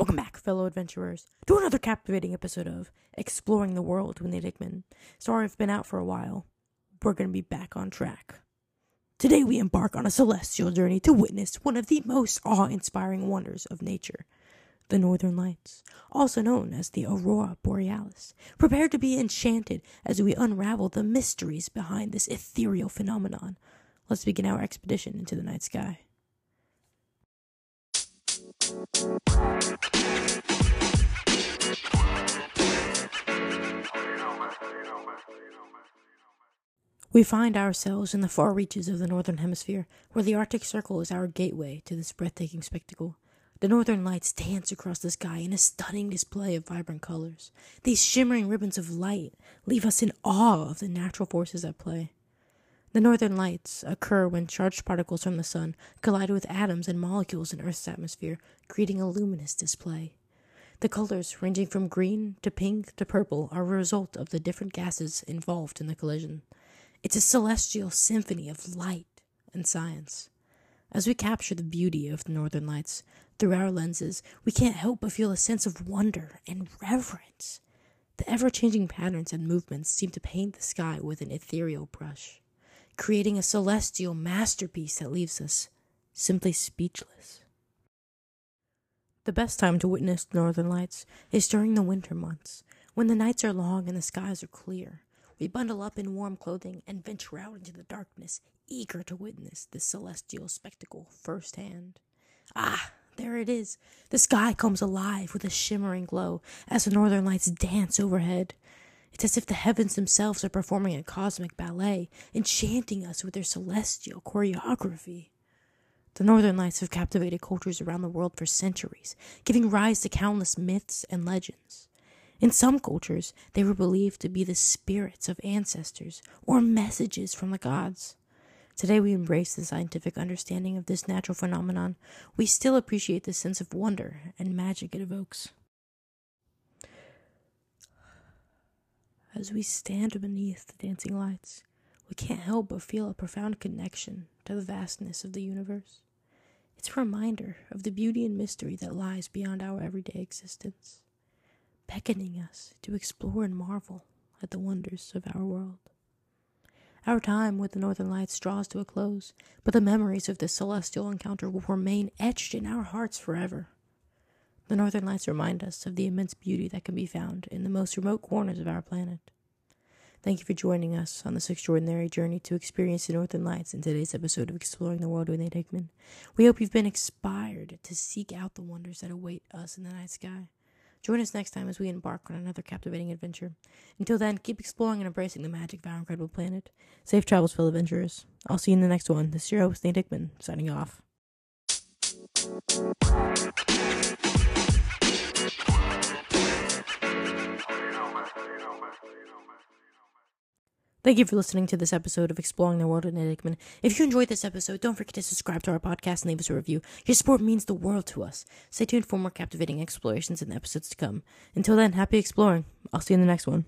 Welcome back, fellow adventurers, to another captivating episode of Exploring the World with Nate Hickman. Sorry I've been out for a while. We're going to be back on track. Today we embark on a celestial journey to witness one of the most awe-inspiring wonders of nature, the Northern Lights, also known as the Aurora Borealis. Prepare to be enchanted as we unravel the mysteries behind this ethereal phenomenon. Let's begin our expedition into the night sky. We find ourselves in the far reaches of the Northern Hemisphere, where the Arctic Circle is our gateway to this breathtaking spectacle. The northern lights dance across the sky in a stunning display of vibrant colors. These shimmering ribbons of light leave us in awe of the natural forces at play. The northern lights occur when charged particles from the sun collide with atoms and molecules in Earth's atmosphere, creating a luminous display. The colors, ranging from green to pink to purple, are a result of the different gases involved in the collision. It's a celestial symphony of light and science. As we capture the beauty of the northern lights through our lenses, we can't help but feel a sense of wonder and reverence. The ever changing patterns and movements seem to paint the sky with an ethereal brush creating a celestial masterpiece that leaves us simply speechless. The best time to witness the northern lights is during the winter months, when the nights are long and the skies are clear. We bundle up in warm clothing and venture out into the darkness, eager to witness this celestial spectacle firsthand. Ah, there it is. The sky comes alive with a shimmering glow as the northern lights dance overhead. It's as if the heavens themselves are performing a cosmic ballet, enchanting us with their celestial choreography. The Northern Lights have captivated cultures around the world for centuries, giving rise to countless myths and legends. In some cultures, they were believed to be the spirits of ancestors or messages from the gods. Today, we embrace the scientific understanding of this natural phenomenon. We still appreciate the sense of wonder and magic it evokes. As we stand beneath the dancing lights, we can't help but feel a profound connection to the vastness of the universe. It's a reminder of the beauty and mystery that lies beyond our everyday existence, beckoning us to explore and marvel at the wonders of our world. Our time with the Northern Lights draws to a close, but the memories of this celestial encounter will remain etched in our hearts forever. The northern lights remind us of the immense beauty that can be found in the most remote corners of our planet. Thank you for joining us on this extraordinary journey to experience the northern lights in today's episode of Exploring the World with Nate Hickman. We hope you've been inspired to seek out the wonders that await us in the night sky. Join us next time as we embark on another captivating adventure. Until then, keep exploring and embracing the magic of our incredible planet. Safe travels, fellow adventurers. I'll see you in the next one. This is your host, Nate Hickman, signing off. Thank you for listening to this episode of Exploring the World Nate Hickman. If you enjoyed this episode, don't forget to subscribe to our podcast and leave us a review. Your support means the world to us. Stay tuned for more captivating explorations in the episodes to come. Until then, happy exploring. I'll see you in the next one.